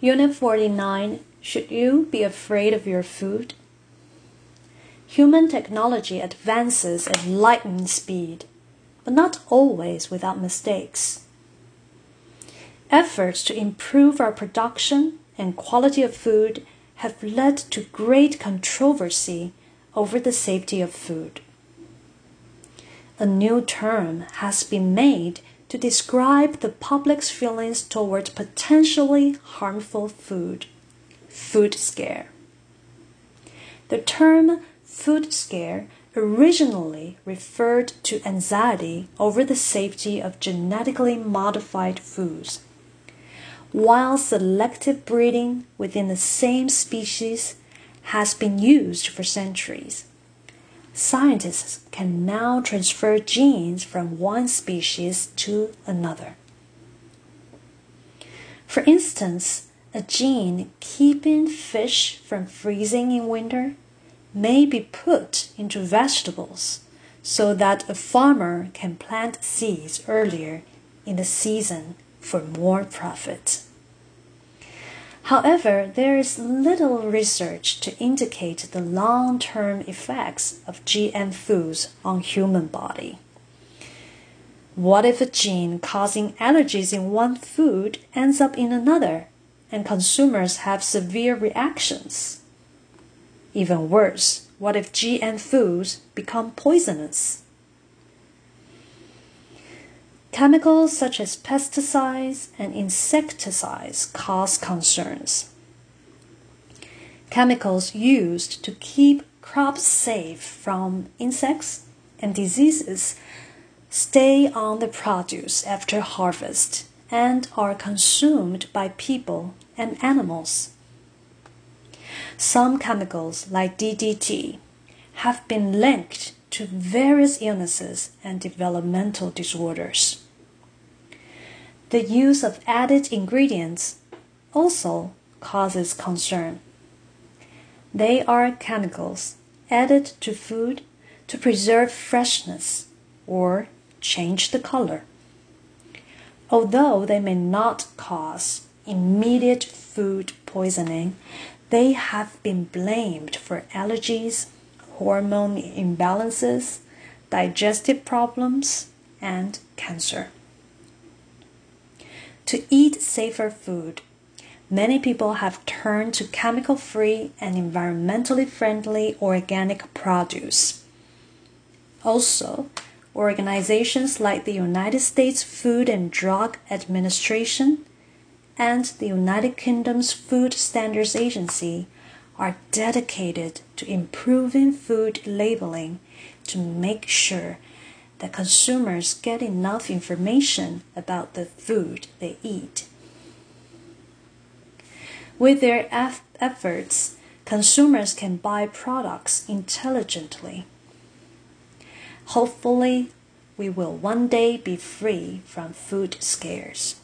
Unit 49 Should you be afraid of your food? Human technology advances at lightning speed, but not always without mistakes. Efforts to improve our production and quality of food have led to great controversy over the safety of food. A new term has been made to describe the public's feelings toward potentially harmful food food scare. The term food scare originally referred to anxiety over the safety of genetically modified foods. While selective breeding within the same species has been used for centuries, scientists can now transfer genes from one species to another. For instance, a gene keeping fish from freezing in winter may be put into vegetables so that a farmer can plant seeds earlier in the season for more profit. However, there is little research to indicate the long-term effects of GM foods on human body. What if a gene causing allergies in one food ends up in another and consumers have severe reactions? Even worse, what if GM foods become poisonous? Chemicals such as pesticides and insecticides cause concerns. Chemicals used to keep crops safe from insects and diseases stay on the produce after harvest and are consumed by people and animals. Some chemicals, like DDT, have been linked to various illnesses and developmental disorders. The use of added ingredients also causes concern. They are chemicals added to food to preserve freshness or change the color. Although they may not cause immediate food poisoning, they have been blamed for allergies hormone imbalances, digestive problems, and cancer. To eat safer food, many people have turned to chemical free and environmentally friendly organic produce. Also, organizations like the United States Food and Drug Administration and the United Kingdom's Food Standards Agency are dedicated to improving food labeling to make sure that consumers get enough information about the food they eat. With their efforts, consumers can buy products intelligently. Hopefully, we will one day be free from food scares.